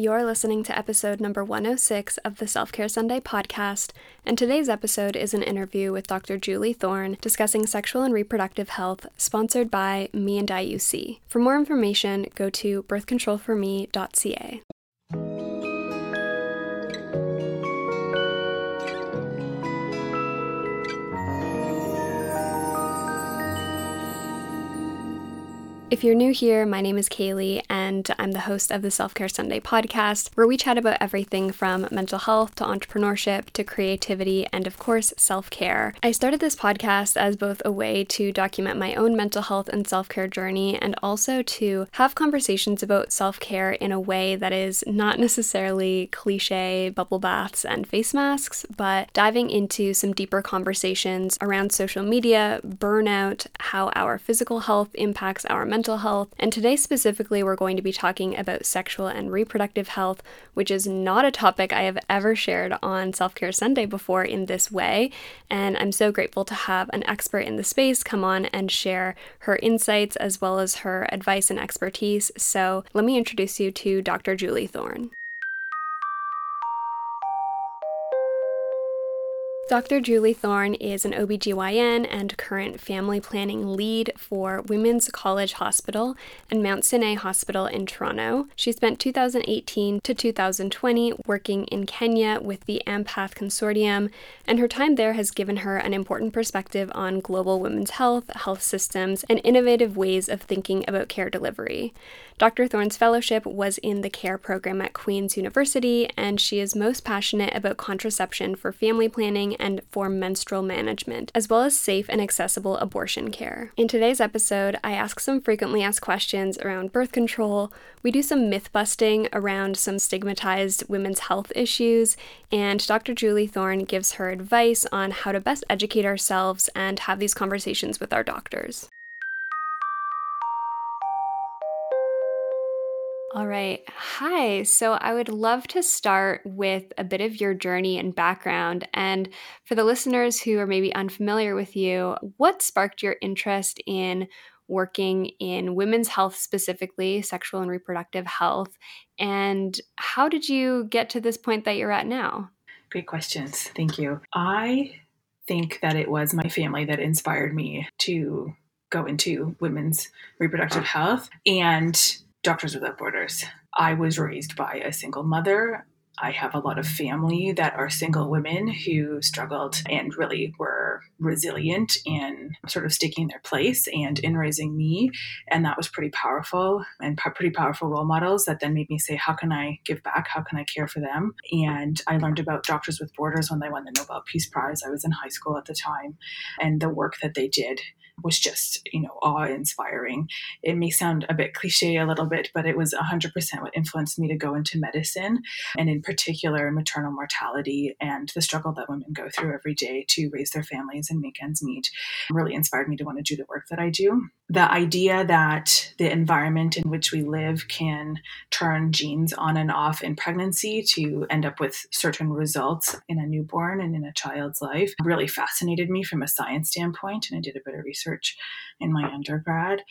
You're listening to episode number 106 of the Self Care Sunday podcast, and today's episode is an interview with Dr. Julie Thorne discussing sexual and reproductive health, sponsored by Me and IUC. For more information, go to birthcontrolforme.ca. If you're new here, my name is Kaylee, and I'm the host of the Self Care Sunday podcast, where we chat about everything from mental health to entrepreneurship to creativity and, of course, self care. I started this podcast as both a way to document my own mental health and self care journey and also to have conversations about self care in a way that is not necessarily cliche bubble baths and face masks, but diving into some deeper conversations around social media, burnout, how our physical health impacts our mental mental health, and today specifically we're going to be talking about sexual and reproductive health, which is not a topic I have ever shared on Self Care Sunday before in this way. And I'm so grateful to have an expert in the space come on and share her insights as well as her advice and expertise. So let me introduce you to Dr. Julie Thorne. Dr. Julie Thorne is an OBGYN and current family planning lead for Women's College Hospital and Mount Sinai Hospital in Toronto. She spent 2018 to 2020 working in Kenya with the AMPATH Consortium, and her time there has given her an important perspective on global women's health, health systems, and innovative ways of thinking about care delivery. Dr. Thorne's fellowship was in the CARE program at Queen's University, and she is most passionate about contraception for family planning and for menstrual management, as well as safe and accessible abortion care. In today's episode, I ask some frequently asked questions around birth control, we do some myth busting around some stigmatized women's health issues, and Dr. Julie Thorne gives her advice on how to best educate ourselves and have these conversations with our doctors. All right. Hi. So I would love to start with a bit of your journey and background. And for the listeners who are maybe unfamiliar with you, what sparked your interest in working in women's health, specifically sexual and reproductive health? And how did you get to this point that you're at now? Great questions. Thank you. I think that it was my family that inspired me to go into women's reproductive health. And Doctors Without Borders. I was raised by a single mother. I have a lot of family that are single women who struggled and really were resilient in sort of sticking their place and in raising me. And that was pretty powerful and pretty powerful role models that then made me say, How can I give back? How can I care for them? And I learned about Doctors with Borders when they won the Nobel Peace Prize. I was in high school at the time and the work that they did was just, you know, awe inspiring. It may sound a bit cliche a little bit, but it was 100% what influenced me to go into medicine, and in particular, maternal mortality and the struggle that women go through every day to raise their families and make ends meet really inspired me to want to do the work that I do. The idea that the environment in which we live can turn genes on and off in pregnancy to end up with certain results in a newborn and in a child's life really fascinated me from a science standpoint, and I did a bit of research in my undergrad.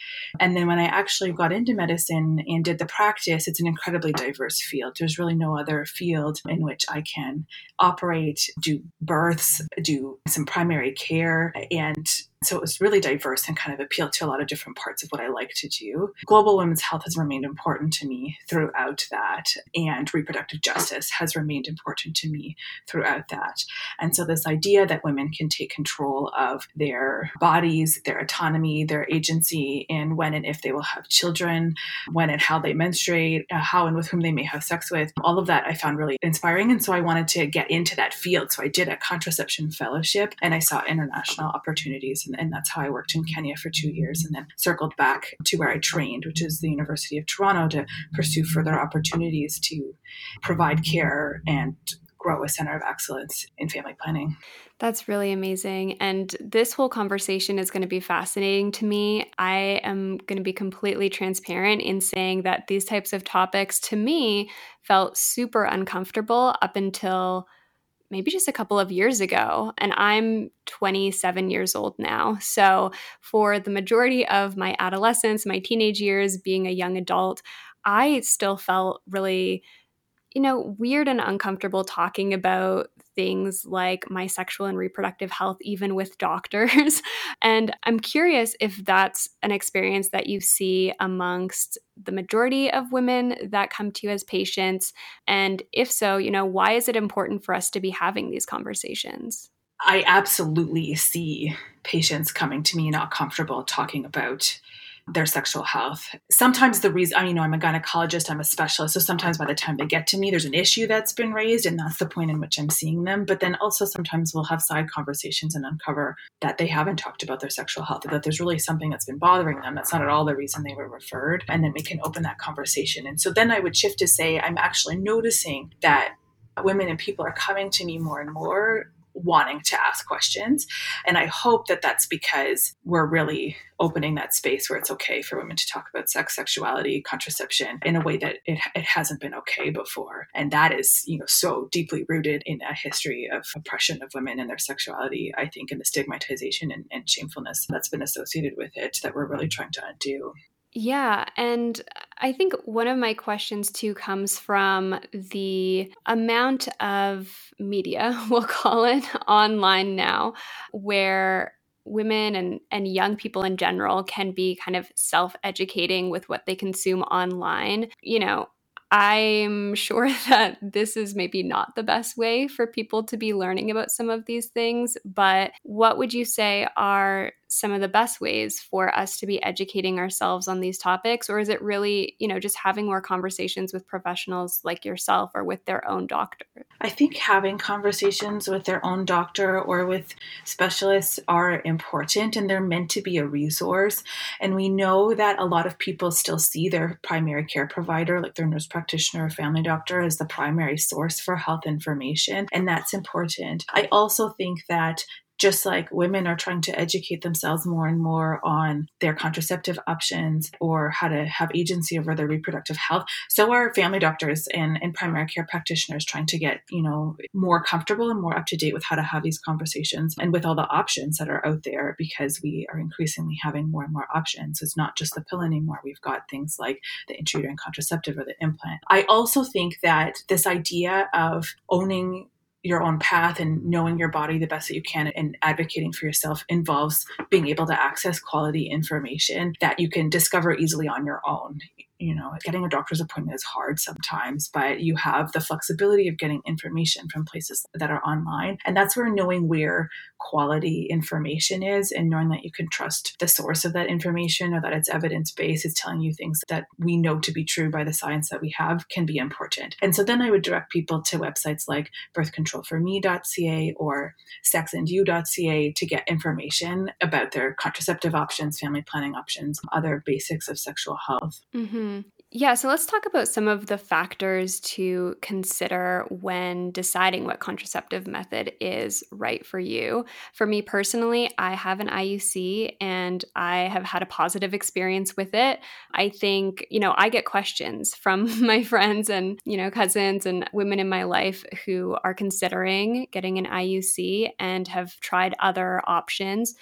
And then when I actually got into medicine and did the practice, it's an incredibly diverse field. There's really no other field in which I can operate, do births, do some primary care, and so it was really diverse and kind of appealed to a lot of different parts of what I like to do. Global women's health has remained important to me throughout that, and reproductive justice has remained important to me throughout that. And so, this idea that women can take control of their bodies, their autonomy, their agency in when and if they will have children, when and how they menstruate, uh, how and with whom they may have sex with, all of that I found really inspiring. And so, I wanted to get into that field. So, I did a contraception fellowship and I saw international opportunities and, and that's how I worked in Kenya for two years and then circled back to where I trained, which is the University of Toronto, to pursue further opportunities to provide care and grow a center of excellence in family planning. That's really amazing. And this whole conversation is going to be fascinating to me. I am going to be completely transparent in saying that these types of topics to me felt super uncomfortable up until maybe just a couple of years ago. And I'm 27 years old now. So, for the majority of my adolescence, my teenage years, being a young adult, I still felt really you know, weird and uncomfortable talking about things like my sexual and reproductive health, even with doctors. and I'm curious if that's an experience that you see amongst the majority of women that come to you as patients. And if so, you know, why is it important for us to be having these conversations? I absolutely see patients coming to me not comfortable talking about their sexual health. Sometimes the reason, I you know, I'm a gynecologist, I'm a specialist. So sometimes by the time they get to me, there's an issue that's been raised, and that's the point in which I'm seeing them. But then also sometimes we'll have side conversations and uncover that they haven't talked about their sexual health, that there's really something that's been bothering them. That's not at all the reason they were referred. And then we can open that conversation. And so then I would shift to say, I'm actually noticing that women and people are coming to me more and more wanting to ask questions. And I hope that that's because we're really opening that space where it's okay for women to talk about sex, sexuality, contraception in a way that it, it hasn't been okay before. And that is, you know, so deeply rooted in a history of oppression of women and their sexuality, I think, and the stigmatization and, and shamefulness that's been associated with it that we're really trying to undo. Yeah. And I think one of my questions too comes from the amount of media, we'll call it, online now, where women and, and young people in general can be kind of self educating with what they consume online. You know, I'm sure that this is maybe not the best way for people to be learning about some of these things, but what would you say are some of the best ways for us to be educating ourselves on these topics? Or is it really you know just having more conversations with professionals like yourself or with their own doctor? I think having conversations with their own doctor or with specialists are important and they're meant to be a resource. And we know that a lot of people still see their primary care provider like their nurse practitioner or family doctor as the primary source for health information and that's important. I also think that just like women are trying to educate themselves more and more on their contraceptive options or how to have agency over their reproductive health so are family doctors and, and primary care practitioners trying to get you know more comfortable and more up to date with how to have these conversations and with all the options that are out there because we are increasingly having more and more options. It's not just the pill anymore. We've got things like the intrauterine contraceptive or the implant. I also think that this idea of owning your own path and knowing your body the best that you can and advocating for yourself involves being able to access quality information that you can discover easily on your own you know, getting a doctor's appointment is hard sometimes, but you have the flexibility of getting information from places that are online. And that's where knowing where quality information is and knowing that you can trust the source of that information or that it's evidence based, is telling you things that we know to be true by the science that we have can be important. And so then I would direct people to websites like birthcontrolforme.ca or sexandyou.ca to get information about their contraceptive options, family planning options, other basics of sexual health. Mm-hmm. Yeah, so let's talk about some of the factors to consider when deciding what contraceptive method is right for you. For me personally, I have an IUC and I have had a positive experience with it. I think, you know, I get questions from my friends and, you know, cousins and women in my life who are considering getting an IUC and have tried other options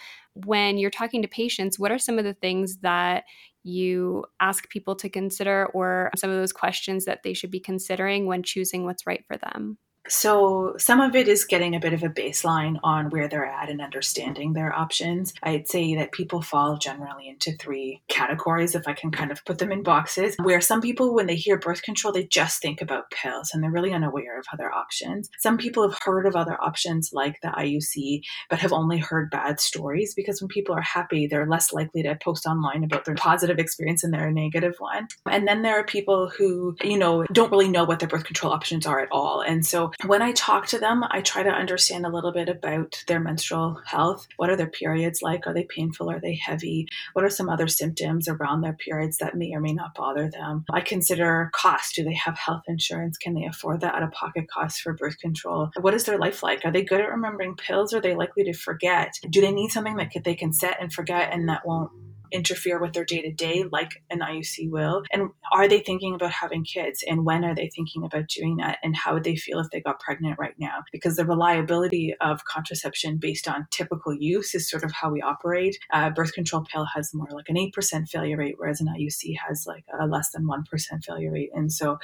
when you're talking to patients, what are some of the things that you ask people to consider or some of those questions that they should be considering when choosing what's right for them? So, some of it is getting a bit of a baseline on where they're at and understanding their options. I'd say that people fall generally into three categories, if I can kind of put them in boxes, where some people, when they hear birth control, they just think about pills and they're really unaware of other options. Some people have heard of other options like the IUC, but have only heard bad stories because when people are happy, they're less likely to post online about their positive experience and their negative one. And then there are people who, you know, don't really know what their birth control options are at all. And so when I talk to them, I try to understand a little bit about their menstrual health. What are their periods like? Are they painful? Are they heavy? What are some other symptoms around their periods that may or may not bother them? I consider cost. Do they have health insurance? Can they afford the out of pocket costs for birth control? What is their life like? Are they good at remembering pills? Are they likely to forget? Do they need something that they can set and forget and that won't interfere with their day to day like an IUC will? And are they thinking about having kids? And when are they thinking about doing that? And how would they feel if they got pregnant right now? Because the reliability of contraception based on typical use is sort of how we operate. Uh, birth control pill has more like an 8% failure rate, whereas an IUC has like a less than 1% failure rate. And so,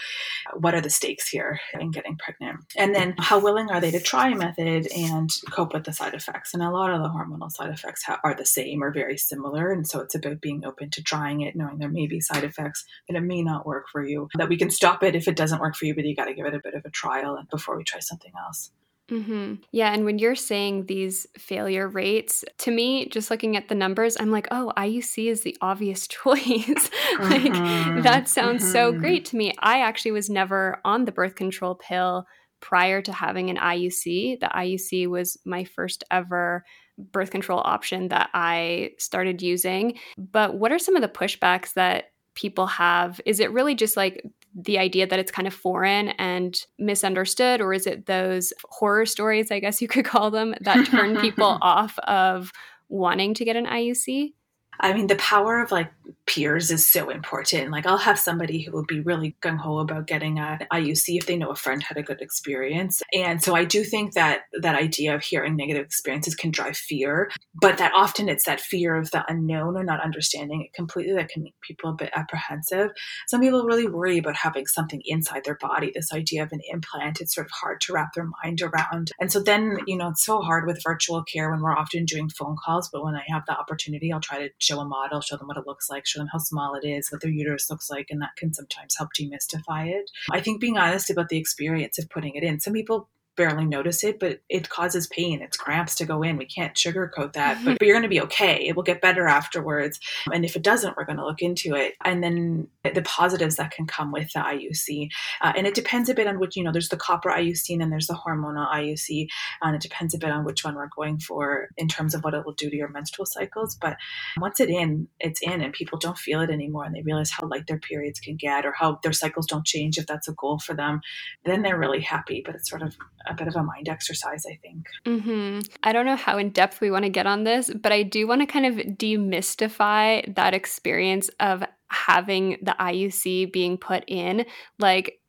what are the stakes here in getting pregnant? And then, how willing are they to try a method and cope with the side effects? And a lot of the hormonal side effects are the same or very similar. And so, it's about being open to trying it, knowing there may be side effects, that it may not work for you, that we can stop it if it doesn't work for you, but you got to give it a bit of a trial before we try something else. Mm-hmm. Yeah. And when you're saying these failure rates, to me, just looking at the numbers, I'm like, oh, IUC is the obvious choice. like, mm-hmm. that sounds mm-hmm. so great to me. I actually was never on the birth control pill prior to having an IUC. The IUC was my first ever birth control option that I started using. But what are some of the pushbacks that people have? Is it really just like the idea that it's kind of foreign and misunderstood, or is it those horror stories, I guess you could call them, that turn people off of wanting to get an IUC? I mean, the power of like peers is so important. Like, I'll have somebody who will be really gung ho about getting a IUC if they know a friend had a good experience. And so I do think that that idea of hearing negative experiences can drive fear, but that often it's that fear of the unknown or not understanding it completely that can make people a bit apprehensive. Some people really worry about having something inside their body, this idea of an implant. It's sort of hard to wrap their mind around. And so then, you know, it's so hard with virtual care when we're often doing phone calls, but when I have the opportunity, I'll try to show a model, show them what it looks like, show them how small it is, what their uterus looks like, and that can sometimes help demystify it. I think being honest about the experience of putting it in. Some people barely notice it, but it causes pain. It's cramps to go in. We can't sugarcoat that, but, but you're going to be okay. It will get better afterwards. And if it doesn't, we're going to look into it. And then the positives that can come with the IUC. Uh, and it depends a bit on which, you know, there's the copper IUC and then there's the hormonal IUC. And it depends a bit on which one we're going for in terms of what it will do to your menstrual cycles. But once it's in, it's in and people don't feel it anymore and they realize how light their periods can get or how their cycles don't change if that's a goal for them, then they're really happy. But it's sort of a bit of a mind exercise, I think. Mm-hmm. I don't know how in depth we want to get on this, but I do want to kind of demystify that experience of having the IUC being put in. Like,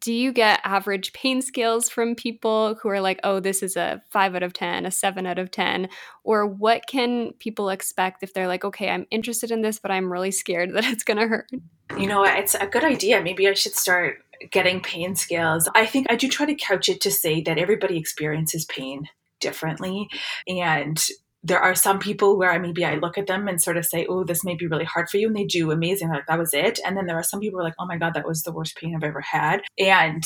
do you get average pain scales from people who are like, oh, this is a five out of 10, a seven out of 10? Or what can people expect if they're like, okay, I'm interested in this, but I'm really scared that it's going to hurt? You know, it's a good idea. Maybe I should start getting pain scales. I think I do try to couch it to say that everybody experiences pain differently. And there are some people where I maybe I look at them and sort of say, "Oh, this may be really hard for you," and they do amazing. Like that was it. And then there are some people who are like, "Oh my god, that was the worst pain I've ever had." And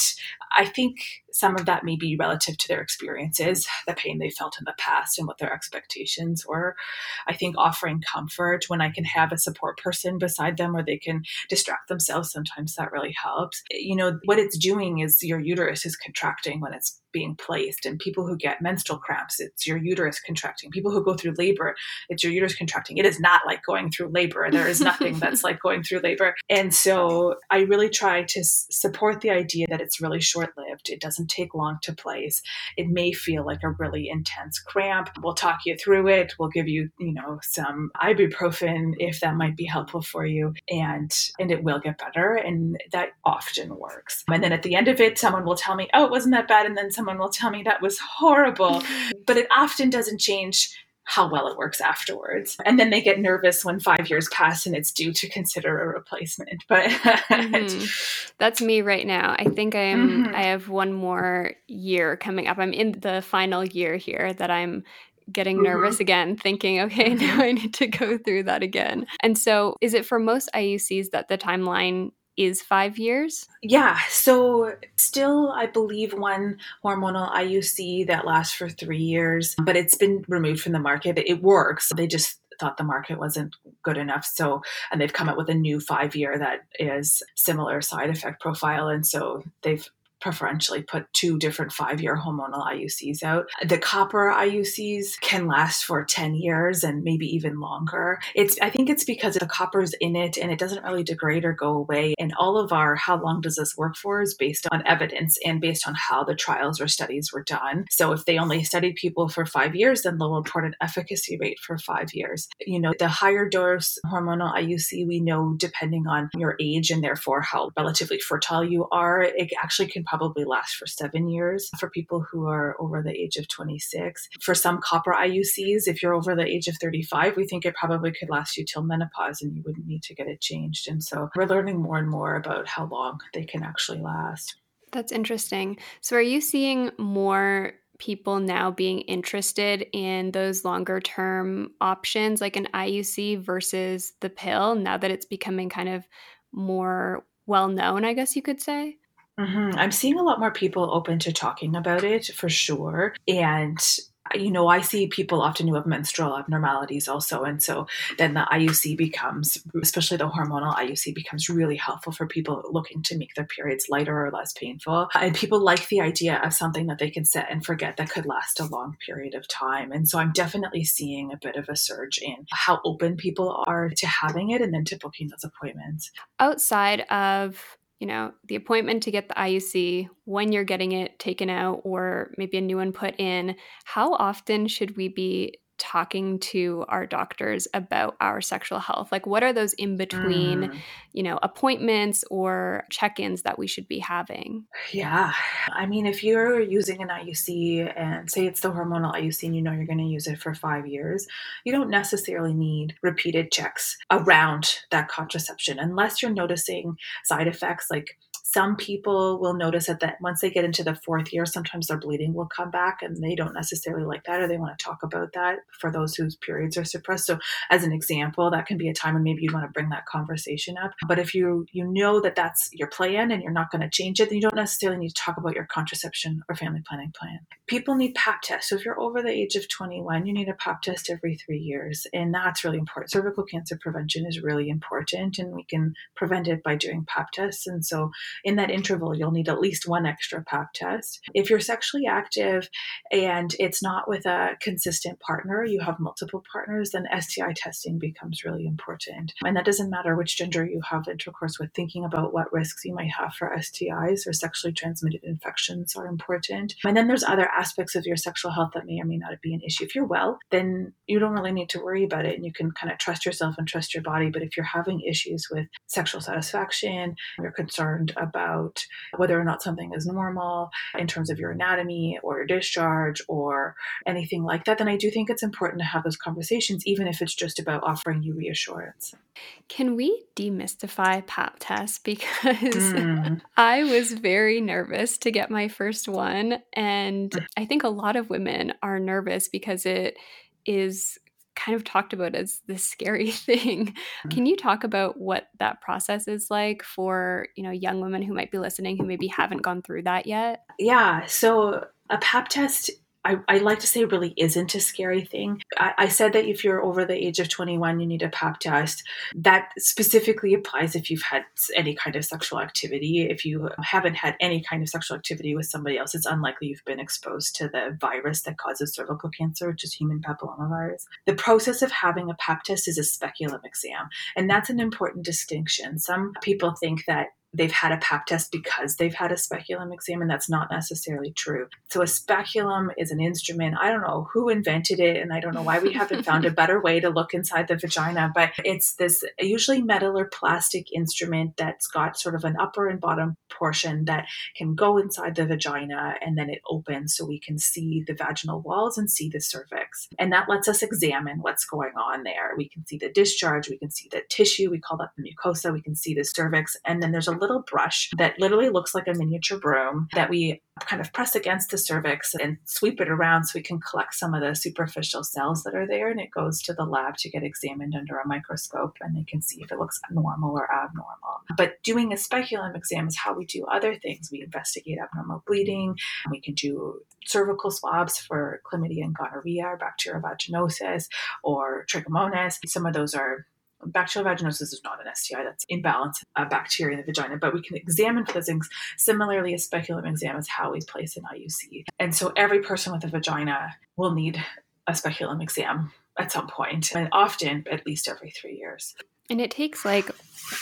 I think some of that may be relative to their experiences, the pain they felt in the past, and what their expectations were. I think offering comfort when I can have a support person beside them or they can distract themselves, sometimes that really helps. You know, what it's doing is your uterus is contracting when it's being placed. And people who get menstrual cramps, it's your uterus contracting. People who go through labor, it's your uterus contracting. It is not like going through labor. There is nothing that's like going through labor. And so I really try to support the idea that it's really short lived. It doesn't take long to place. It may feel like a really intense cramp. We'll talk you through it. We'll give you, you know, some ibuprofen if that might be helpful for you. And and it will get better. And that often works. And then at the end of it, someone will tell me, oh, it wasn't that bad. And then someone will tell me that was horrible. But it often doesn't change how well it works afterwards. And then they get nervous when five years pass and it's due to consider a replacement. But mm-hmm. that's me right now. I think I'm mm-hmm. I have one more year coming up. I'm in the final year here that I'm getting mm-hmm. nervous mm-hmm. again, thinking, okay, now I need to go through that again. And so is it for most IUCs that the timeline is five years? Yeah. So, still, I believe one hormonal IUC that lasts for three years, but it's been removed from the market. It works. They just thought the market wasn't good enough. So, and they've come up with a new five year that is similar side effect profile. And so they've preferentially put two different five year hormonal IUCs out. The copper IUCs can last for 10 years and maybe even longer. It's, I think it's because the copper's in it and it doesn't really degrade or go away. And all of our how long does this work for is based on evidence and based on how the trials or studies were done. So if they only studied people for five years, then they'll report an efficacy rate for five years. You know, the higher dose hormonal IUC, we know depending on your age and therefore how relatively fertile you are, it actually can probably last for seven years for people who are over the age of 26. For some copper IUCs, if you're over the age of 35, we think it probably could last you till menopause and you wouldn't need to get it changed. And so we're learning more and more about how long they can actually last. That's interesting. So, are you seeing more people now being interested in those longer term options like an IUC versus the pill now that it's becoming kind of more well known, I guess you could say? Mm-hmm. I'm seeing a lot more people open to talking about it for sure. And you know, I see people often who have menstrual abnormalities also. And so then the IUC becomes, especially the hormonal IUC, becomes really helpful for people looking to make their periods lighter or less painful. And people like the idea of something that they can set and forget that could last a long period of time. And so I'm definitely seeing a bit of a surge in how open people are to having it and then to booking those appointments. Outside of you know, the appointment to get the IUC, when you're getting it taken out or maybe a new one put in, how often should we be talking to our doctors about our sexual health? Like, what are those in between, mm. you know, appointments or check ins that we should be having? Yeah. I mean, if you're using an IUC and say it's the hormonal IUC and you know you're going to use it for five years, you don't necessarily need repeated checks around that contraception unless you're noticing side effects like some people will notice that, that once they get into the fourth year, sometimes their bleeding will come back and they don't necessarily like that or they want to talk about that for those whose periods are suppressed. So as an example, that can be a time when maybe you want to bring that conversation up. But if you you know that that's your plan and you're not going to change it, then you don't necessarily need to talk about your contraception or family planning plan. People need pap tests. So if you're over the age of 21, you need a pap test every three years. And that's really important. Cervical cancer prevention is really important and we can prevent it by doing pap tests. And so in that interval, you'll need at least one extra pap test. If you're sexually active and it's not with a consistent partner, you have multiple partners, then STI testing becomes really important. And that doesn't matter which gender you have intercourse with, thinking about what risks you might have for STIs or sexually transmitted infections are important. And then there's other aspects of your sexual health that may or may not be an issue. If you're well, then you don't really need to worry about it and you can kind of trust yourself and trust your body. But if you're having issues with sexual satisfaction, you're concerned about whether or not something is normal in terms of your anatomy or your discharge or anything like that, then I do think it's important to have those conversations, even if it's just about offering you reassurance. Can we demystify pap tests? Because mm. I was very nervous to get my first one. And I think a lot of women are nervous because it is kind of talked about as this scary thing. Mm-hmm. Can you talk about what that process is like for, you know, young women who might be listening who maybe haven't gone through that yet? Yeah, so a pap test I, I, like to say really isn't a scary thing. I, I, said that if you're over the age of 21, you need a pap test. That specifically applies if you've had any kind of sexual activity. If you haven't had any kind of sexual activity with somebody else, it's unlikely you've been exposed to the virus that causes cervical cancer, which is human papillomavirus. The process of having a pap test is a speculum exam, and that's an important distinction. Some people think that they've had a pap test because they've had a speculum exam, and that's not necessarily true. So, a speculum is an instrument. I don't know who invented it, and I don't know why we haven't found a better way to look inside the vagina, but it's this usually metal or plastic instrument that's got sort of an upper and bottom portion that can go inside the vagina and then it opens so we can see the vaginal walls and see the cervix. And that lets us examine what's going on there. We can see the discharge, we can see the tissue, we call that the mucosa, we can see the cervix, and then there's a little brush that literally looks like a miniature broom that we kind of press against the cervix and sweep it around so we can collect some of the superficial cells that are there. And it goes to the lab to get examined under a microscope and they can see if it looks normal or abnormal. But doing a speculum exam is how we do other things. We investigate abnormal bleeding, we can do cervical swabs for chlamydia and gonorrhea or bacterial vaginosis or trichomonas. Some of those are Bacterial vaginosis is not an STI, that's imbalance of bacteria in the vagina, but we can examine for those things. Similarly, a speculum exam is how we place an IUC. And so every person with a vagina will need a speculum exam at some point, and often at least every three years. And it takes like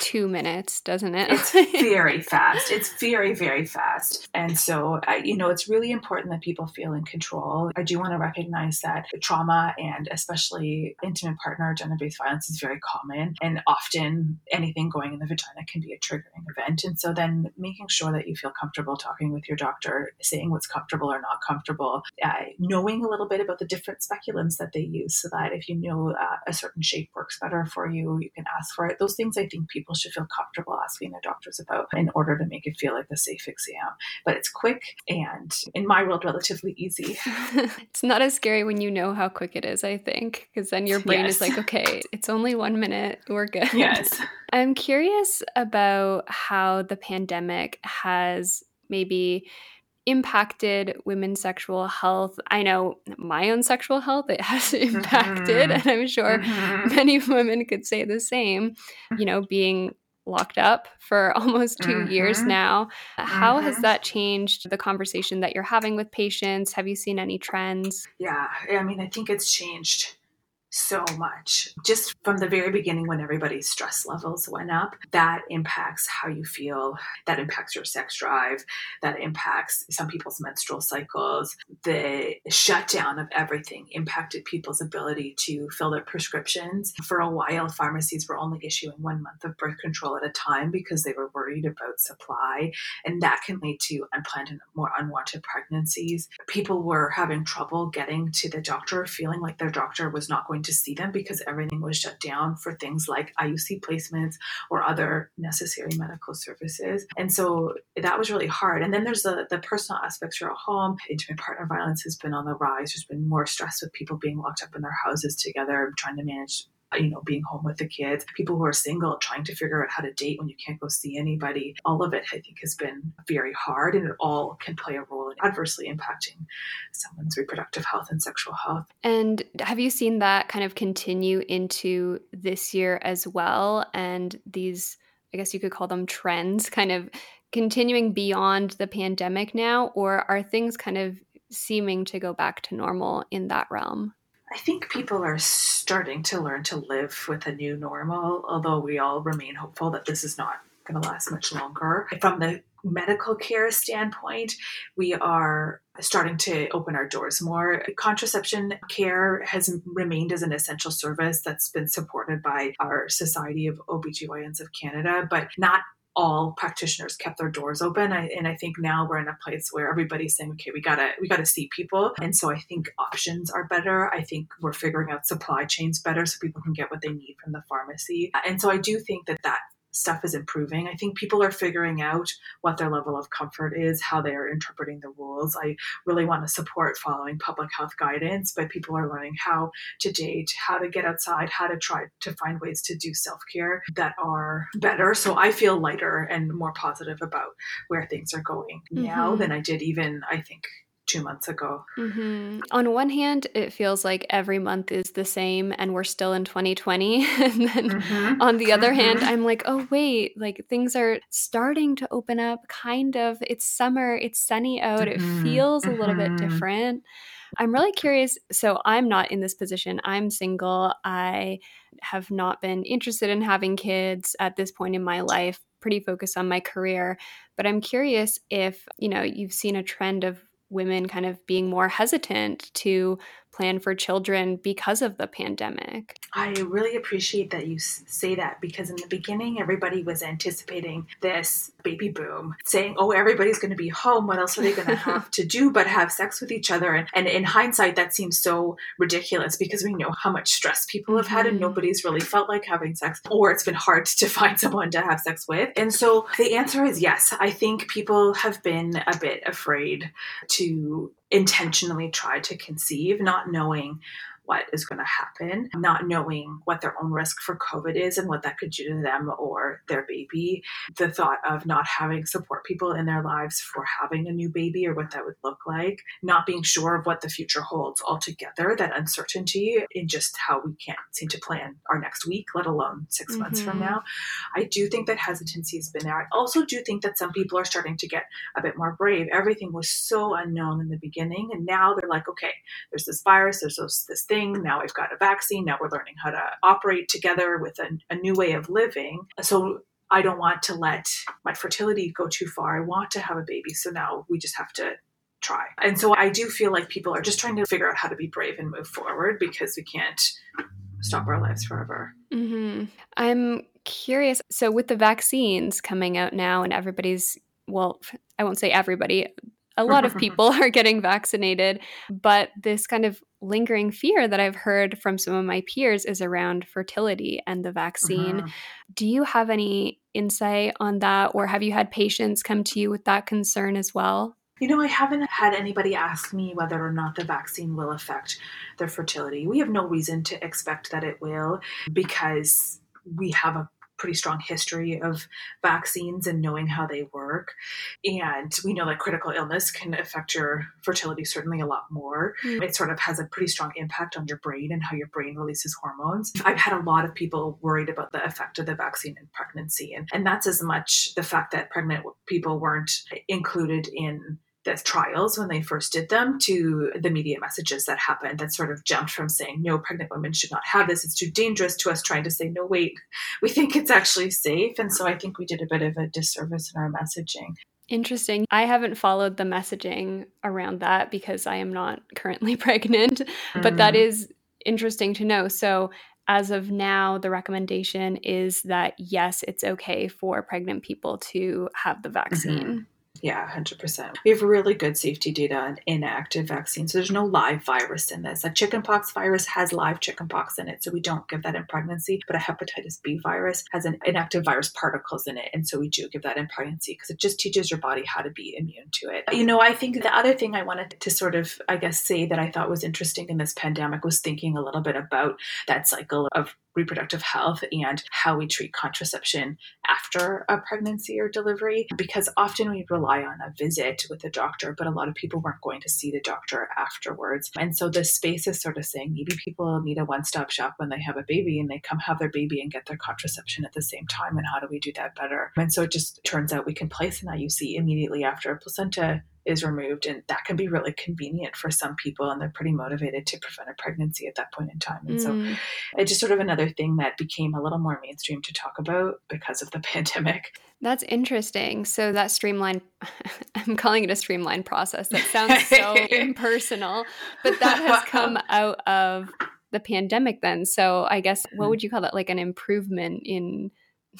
two minutes, doesn't it? it's very fast. It's very, very fast. And so, you know, it's really important that people feel in control. I do want to recognize that trauma and especially intimate partner gender based violence is very common. And often anything going in the vagina can be a triggering event. And so, then making sure that you feel comfortable talking with your doctor, saying what's comfortable or not comfortable, uh, knowing a little bit about the different speculums that they use so that if you know uh, a certain shape works better for you, you can ask for it. Those things I think people should feel comfortable asking their doctors about in order to make it feel like a safe exam. But it's quick and, in my world, relatively easy. it's not as scary when you know how quick it is, I think, because then your brain yes. is like, okay, it's only one minute, we're good. Yes. I'm curious about how the pandemic has maybe impacted women's sexual health. I know my own sexual health, it has impacted, mm-hmm. and I'm sure mm-hmm. many women could say the same, you know, being locked up for almost 2 mm-hmm. years now. How has mm-hmm. that changed the conversation that you're having with patients? Have you seen any trends? Yeah, I mean, I think it's changed so much. Just from the very beginning, when everybody's stress levels went up, that impacts how you feel. That impacts your sex drive. That impacts some people's menstrual cycles. The shutdown of everything impacted people's ability to fill their prescriptions. For a while, pharmacies were only issuing one month of birth control at a time because they were worried about supply. And that can lead to unplanned and more unwanted pregnancies. People were having trouble getting to the doctor, feeling like their doctor was not going to see them because everything was shut down for things like IUC placements or other necessary medical services. And so that was really hard. And then there's the, the personal aspects you're at home. Intimate partner violence has been on the rise. There's been more stress with people being locked up in their houses together, trying to manage Uh, you know, being home with the kids, people who are single, trying to figure out how to date when you can't go see anybody. All of it, I think, has been very hard and it all can play a role in adversely impacting someone's reproductive health and sexual health. And have you seen that kind of continue into this year as well? And these, I guess you could call them trends, kind of continuing beyond the pandemic now, or are things kind of seeming to go back to normal in that realm? I think people are starting to learn to live with a new normal, although we all remain hopeful that this is not going to last much longer. From the medical care standpoint, we are starting to open our doors more. Contraception care has remained as an essential service that's been supported by our Society of OBGYNs of Canada, but not all practitioners kept their doors open. I, and i think now we're in a place where everybody's saying okay we gotta we gotta see people. And so i think options are better. I think we're figuring out supply chains better so people can get what they need from the pharmacy. And so i do think that that stuff is improving. I think people are figuring out what their level of comfort is, how they are interpreting the rules. I really want to support following public health guidance, but people are learning how to date, how to get outside, how to try to find ways to do self care that are better. So I feel lighter and more positive about where things are going mm-hmm. now than I did even, I think, two months ago. Mm-hmm. On one hand, it feels like every month is the same and we're still in 2020. and then mm-hmm. on the other hand, mm-hmm. I'm like, oh, wait, like things are starting to open up, kind of. It's summer, it's sunny out, it mm-hmm. feels a little bit mm-hmm. different. I'm really curious. So, I'm not in this position. I'm single. I have not been interested in having kids at this point in my life, pretty focused on my career. But I'm curious if, you know, you've seen a trend of women kind of being more hesitant to plan for children because of the pandemic. I really appreciate that you say that because in the beginning, everybody was anticipating this baby boom, saying, oh, everybody's going to be home. What else are they going to have to do but have sex with each other? And, and in hindsight, that seems so ridiculous because we know how much stress people have had and mm-hmm. nobody's really felt like having sex, or it's been hard to find someone to have sex with. And so the answer is yes. I think people have been a bit afraid to intentionally try to conceive, not knowing what is going to happen, not knowing what their own risk for COVID is and what that could do to them or their baby. The thought of not having support people in their lives for having a new baby or what that would look like, not being sure of what the future holds altogether, that uncertainty in just how we can't seem to plan our next week, let alone 6 mm-hmm. months from mm-hmm. now. I do think that hesitancy has been there. I also do think that some people are starting to get a bit more brave. Everything was so unknown in the beginning, and now they're like, okay, there's this virus, there's this, this thing. Now we've got a vaccine. Now we're learning how to operate together with a, a new way of living. So I don't want to let my fertility go too far. I want to have a baby. So now we just have to try. And so I do feel like people are just trying to figure out how to be brave and move forward because we can't stop our lives forever. Mm-hmm. I'm curious. So, with the vaccines coming out now, and everybody's, well, I won't say everybody, a lot of people are getting vaccinated, but this kind of lingering fear that I've heard from some of my peers is around fertility and the vaccine. Uh-huh. Do you have any insight on that, or have you had patients come to you with that concern as well? You know, I haven't had anybody ask me whether or not the vaccine will affect their fertility. We have no reason to expect that it will because we have a pretty strong history of vaccines and knowing how they work. And we know that critical illness can affect your fertility certainly a lot more. Mm. It sort of has a pretty strong impact on your brain and how your brain releases hormones. I've had a lot of people worried about the effect of the vaccine in pregnancy. And, and that's as much the fact that pregnant people weren't included in the trials when they first did them to the media messages that happened that sort of jumped from saying no pregnant women should not have this it's too dangerous to us trying to say no wait we think it's actually safe and so i think we did a bit of a disservice in our messaging Interesting. I haven't followed the messaging around that because I am not currently pregnant, mm. but that mm. interesting to know. So, as of now, the recommendation is that yes, it's okay for pregnant people to have the vaccine. Mm-hmm. Yeah, 100%. We have really good safety data on inactive vaccines. So there's no live virus in this. A chickenpox virus has live chickenpox in it, so we don't give that in pregnancy. But a hepatitis B virus has an inactive virus particles in it, and so we do give that in pregnancy because it just teaches your body how to be immune to it. You know, I think the other thing I wanted to sort of, I guess, say that I thought was interesting in this pandemic was thinking a little bit about that cycle of reproductive health and how we treat contraception after a pregnancy or delivery because often we rely on a visit with a doctor but a lot of people weren't going to see the doctor afterwards. And so this space is sort of saying maybe people need a one-stop shop when they have a baby and they come have their baby and get their contraception at the same time and how do we do that better? And so it just turns out we can place an IUC immediately after a placenta is removed and that can be really convenient for some people and they're pretty motivated to prevent a pregnancy at that point in time. And mm. so it's just sort of another thing that became a little more mainstream to talk about because of the pandemic. That's interesting. So that streamline i'm calling it a streamlined process. That sounds so impersonal but that has come out of the pandemic then. So i guess what would you call that? Like an improvement in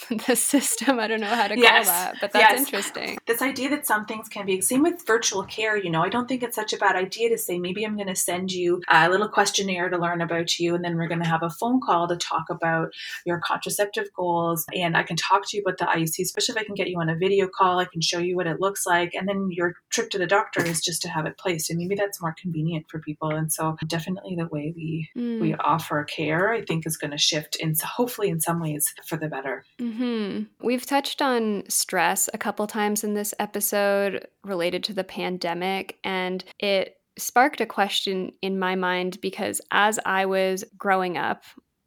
the system. I don't know how to yes. call that, but that's yes. interesting. This idea that some things can be same with virtual care. You know, I don't think it's such a bad idea to say maybe I'm going to send you a little questionnaire to learn about you, and then we're going to have a phone call to talk about your contraceptive goals, and I can talk to you about the IUC, especially if I can get you on a video call. I can show you what it looks like, and then your trip to the doctor is just to have it placed, and maybe that's more convenient for people. And so, definitely the way we mm. we offer care, I think, is going to shift, in hopefully in some ways for the better. Mm. Mm-hmm. We've touched on stress a couple times in this episode related to the pandemic, and it sparked a question in my mind because as I was growing up,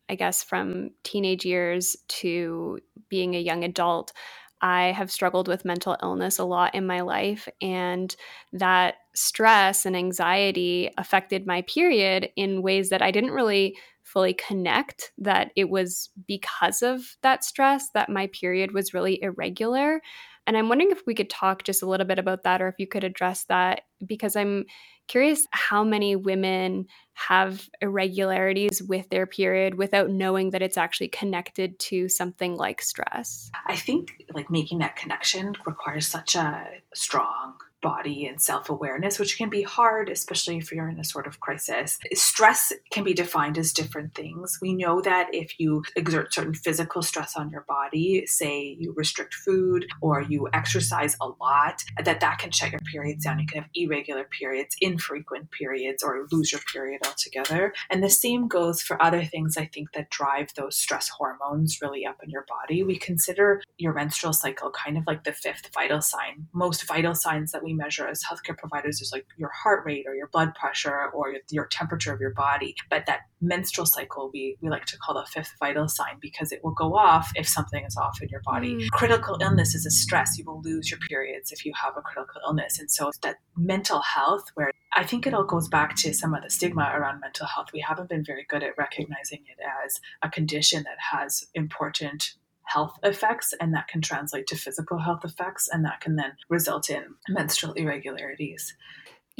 I guess from teenage years to being a young adult, I have struggled with mental illness a lot in my life, and that stress and anxiety affected my period in ways that I didn't really fully connect that it was because of that stress that my period was really irregular. And I'm wondering if we could talk just a little bit about that or if you could address that because I'm curious how many women have irregularities with their period without knowing that it's actually connected to something like stress. I think like making that connection requires such a strong body and self awareness, which can be hard, especially if you're in a sort of crisis. Stress can be defined as different things. We know that if you exert certain physical stress on your body, say you restrict food or you exercise a lot, that that can shut your periods down. You can have irregular periods, infrequent periods, or lose your period altogether. And the same goes for other things I think that drive those stress hormones really up in your body. We consider your menstrual cycle kind of like the fifth vital sign. Most vital signs that we measure as healthcare providers is like your heart rate or your blood pressure or your temperature of your body. But that menstrual cycle we, we like to call the fifth vital sign because it will go off if something is off in your body. Mm. Critical illness is a stress. You will lose your periods if you have a critical illness. And so that mental health, where I think it all goes back to some of the stigma around mental health. We haven't been very good at recognizing it as a condition that has important health effects and that can translate to physical health effects and that can then result in menstrual irregularities.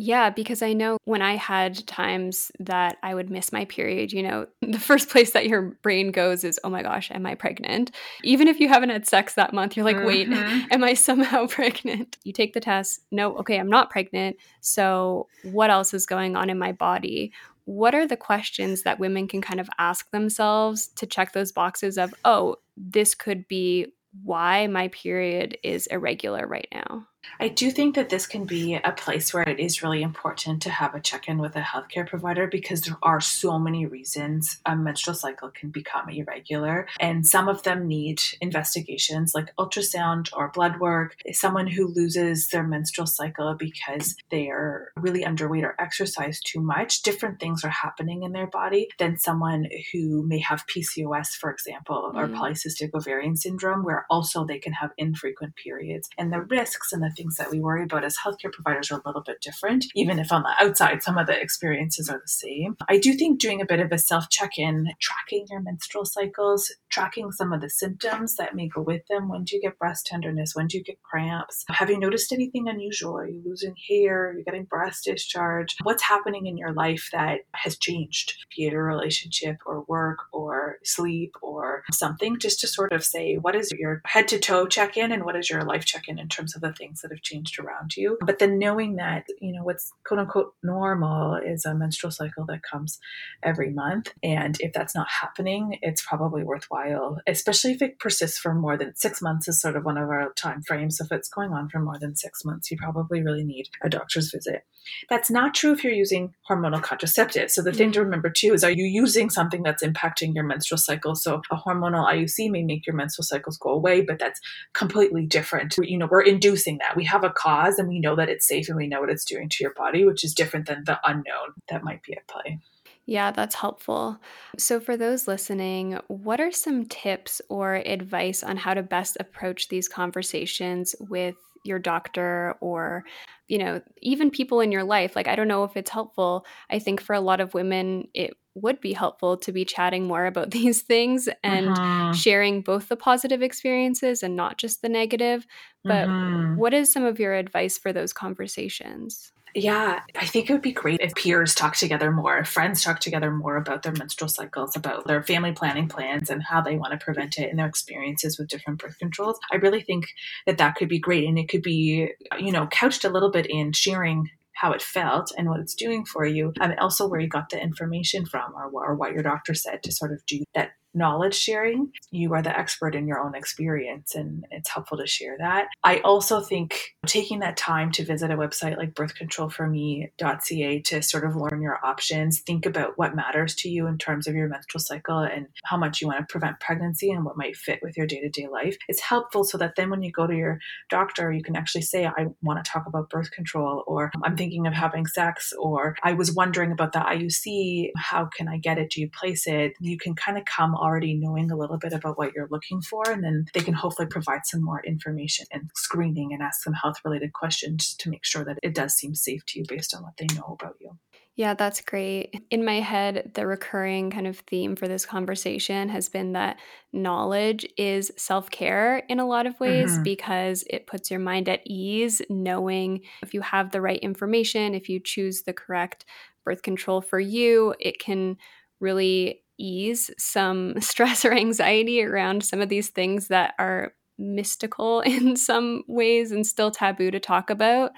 Yeah, because I know when I had times that I would miss my period, you know, the first place that your brain goes is, oh my gosh, am I pregnant? Even if you haven't had sex that month, you're like, mm-hmm. wait, am I somehow pregnant? You take the test, no, okay, I'm not pregnant. So what else is going on in my body? What are the questions that women can kind of ask themselves to check those boxes of, oh, this could be why my period is irregular right now? I do think that this can be a place where it is really important to have a check in with a healthcare provider because there are so many reasons a menstrual cycle can become irregular. And some of them need investigations like ultrasound or blood work. Someone who loses their menstrual cycle because they are really underweight or exercise too much, different things are happening in their body than someone who may have PCOS, for example, or mm. polycystic ovarian syndrome, where also they can have infrequent periods. And the risks and the things that we worry about as healthcare providers are a little bit different, even if on the outside some of the experiences are the same. I do think doing a bit of a self check in, tracking your menstrual cycles, tracking some of the symptoms that may go with them. When do you get breast tenderness? When do you get cramps? Have you noticed anything unusual? Are you losing hair? Are you getting breast discharge? What's happening in your life that has changed, be it a relationship or work or sleep or something, just to sort of say, what is your head to toe check in and what is your life check in in terms of the things that have changed around you. But then knowing that, you know, what's quote unquote normal is a menstrual cycle that comes every month. And if that's not happening, it's probably worthwhile, especially if it persists for more than six months, is sort of one of our time frames. So If it's going on for more than six months, you probably really need a doctor's visit. That's not true if you're using hormonal contraceptives. So the thing mm. to remember too is are you using something that's impacting your menstrual cycle? So a hormonal IUC may make your menstrual cycles go away, but that's completely different. You know, we're inducing that. We have a cause and we know that it's safe and we know what it's doing to your body, which is different than the unknown that might be at play. Yeah, that's helpful. So, for those listening, what are some tips or advice on how to best approach these conversations with your doctor or you know even people in your life like i don't know if it's helpful i think for a lot of women it would be helpful to be chatting more about these things and uh-huh. sharing both the positive experiences and not just the negative but uh-huh. what is some of your advice for those conversations yeah, I think it would be great if peers talk together more, if friends talk together more about their menstrual cycles, about their family planning plans and how they want to prevent it and their experiences with different birth controls. I really think that that could be great. And it could be, you know, couched a little bit in sharing how it felt and what it's doing for you, and also where you got the information from or, or what your doctor said to sort of do that knowledge sharing. You are the expert in your own experience, and it's helpful to share that. I also think taking that time to visit a website like birthcontrolforme.ca to sort of learn your options, think about what matters to you in terms of your menstrual cycle and how much you want to prevent pregnancy and what might fit with your day to day life. It's helpful so that then when you go to your doctor, you can actually say, I want to talk about birth control, or I'm thinking of having sex, or I was wondering about the IUC. How can I get it? Do you place it? You can kind of come already knowing a little bit about what you're looking for, and then they can hopefully provide some more information and screening and ask some health related questions to make sure that it does seem safe to you based on what they know about you. Yeah, that's great. In my head, the recurring kind of theme for this conversation has been that knowledge is self care in a lot of ways mm-hmm. because it puts your mind at ease, knowing if you have the right information, if you choose the correct birth control for you, it can really ease some stress or anxiety around some of these things that are mystical in some ways and still taboo to talk about.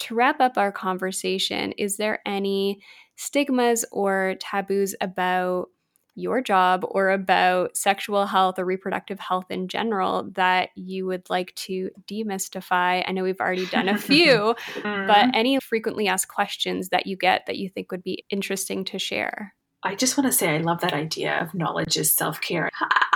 To wrap up our conversation, is there any stigmas or taboos about your job or about sexual health or reproductive health in general that you would like to demystify? I know we've already done a few, but mm-hmm. any frequently asked questions that you get that you think would be interesting to share? I just want to say I love that idea of knowledge is self care.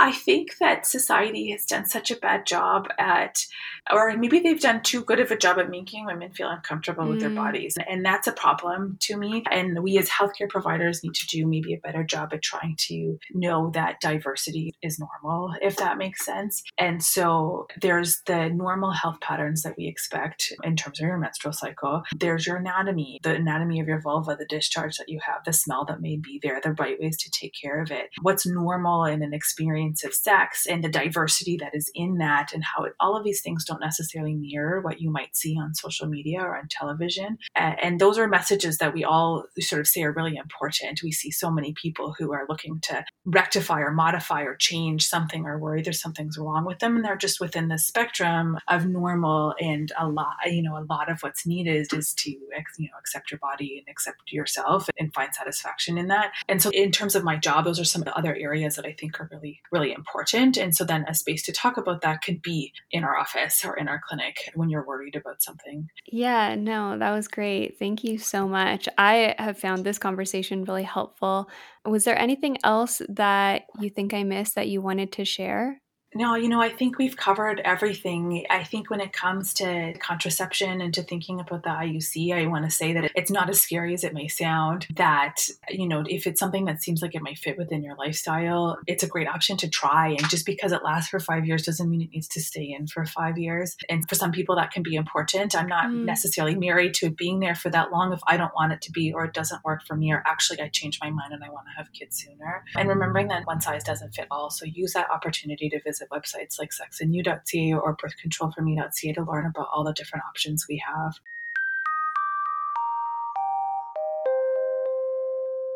I think that society has done such a bad job at, or maybe they've done too good of a job at making women feel uncomfortable mm. with their mm. bodies. And that's a problem to me. And we as healthcare providers need to do maybe a better job at trying to know that diversity is normal, if that makes sense. And so there's the normal health patterns that we expect in terms of your menstrual cycle. There's your anatomy, the anatomy of your vulva, the discharge that you have, the smell that may be there there, the right ways to take care of it, what's normal in an experience of sex, and the diversity that is in that, and how it, all of these things don't necessarily mirror what you might see on social media or on television. And, and those are messages that we all sort of say are really important. We see so many people who are looking to rectify or modify or change something or worry there's something's wrong with them, and they're just within the spectrum of normal. And a lot, you know, a lot of what's needed is to, you know, accept your body and accept yourself and find satisfaction in that. And so, in terms of my job, those are some of the other areas that I think are really, really important. And so, then a space to talk about that could be in our office or in our clinic when you're worried about something. Yeah, no, that was great. Thank you so much. I have found this conversation really helpful. Was there anything else that you think I missed that you wanted to share? No, you know, I think we've covered everything. I think when it comes to contraception and to thinking about the IUC, I want to say that it's not as scary as it may sound. That, you know, if it's something that seems like it might fit within your lifestyle, it's a great option to try. And just because it lasts for five years doesn't mean it needs to stay in for five years. And for some people, that can be important. I'm not mm. necessarily married to it being there for that long if I don't want it to be or it doesn't work for me or actually I change my mind and I want to have kids sooner. And remembering that one size doesn't fit all. So use that opportunity to visit websites like sexandyou.ca or birthcontrolforme.ca to learn about all the different options we have.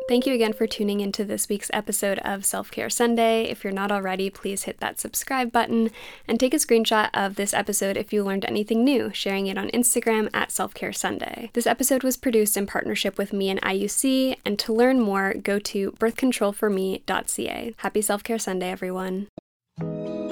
Thank you again for tuning into this week's episode of Self Care Sunday. If you're not already, please hit that subscribe button and take a screenshot of this episode if you learned anything new, sharing it on Instagram at Self Care Sunday. This episode was produced in partnership with me and IUC, and to learn more, go to birthcontrolforme.ca. Happy Self Care Sunday, everyone. Thank you.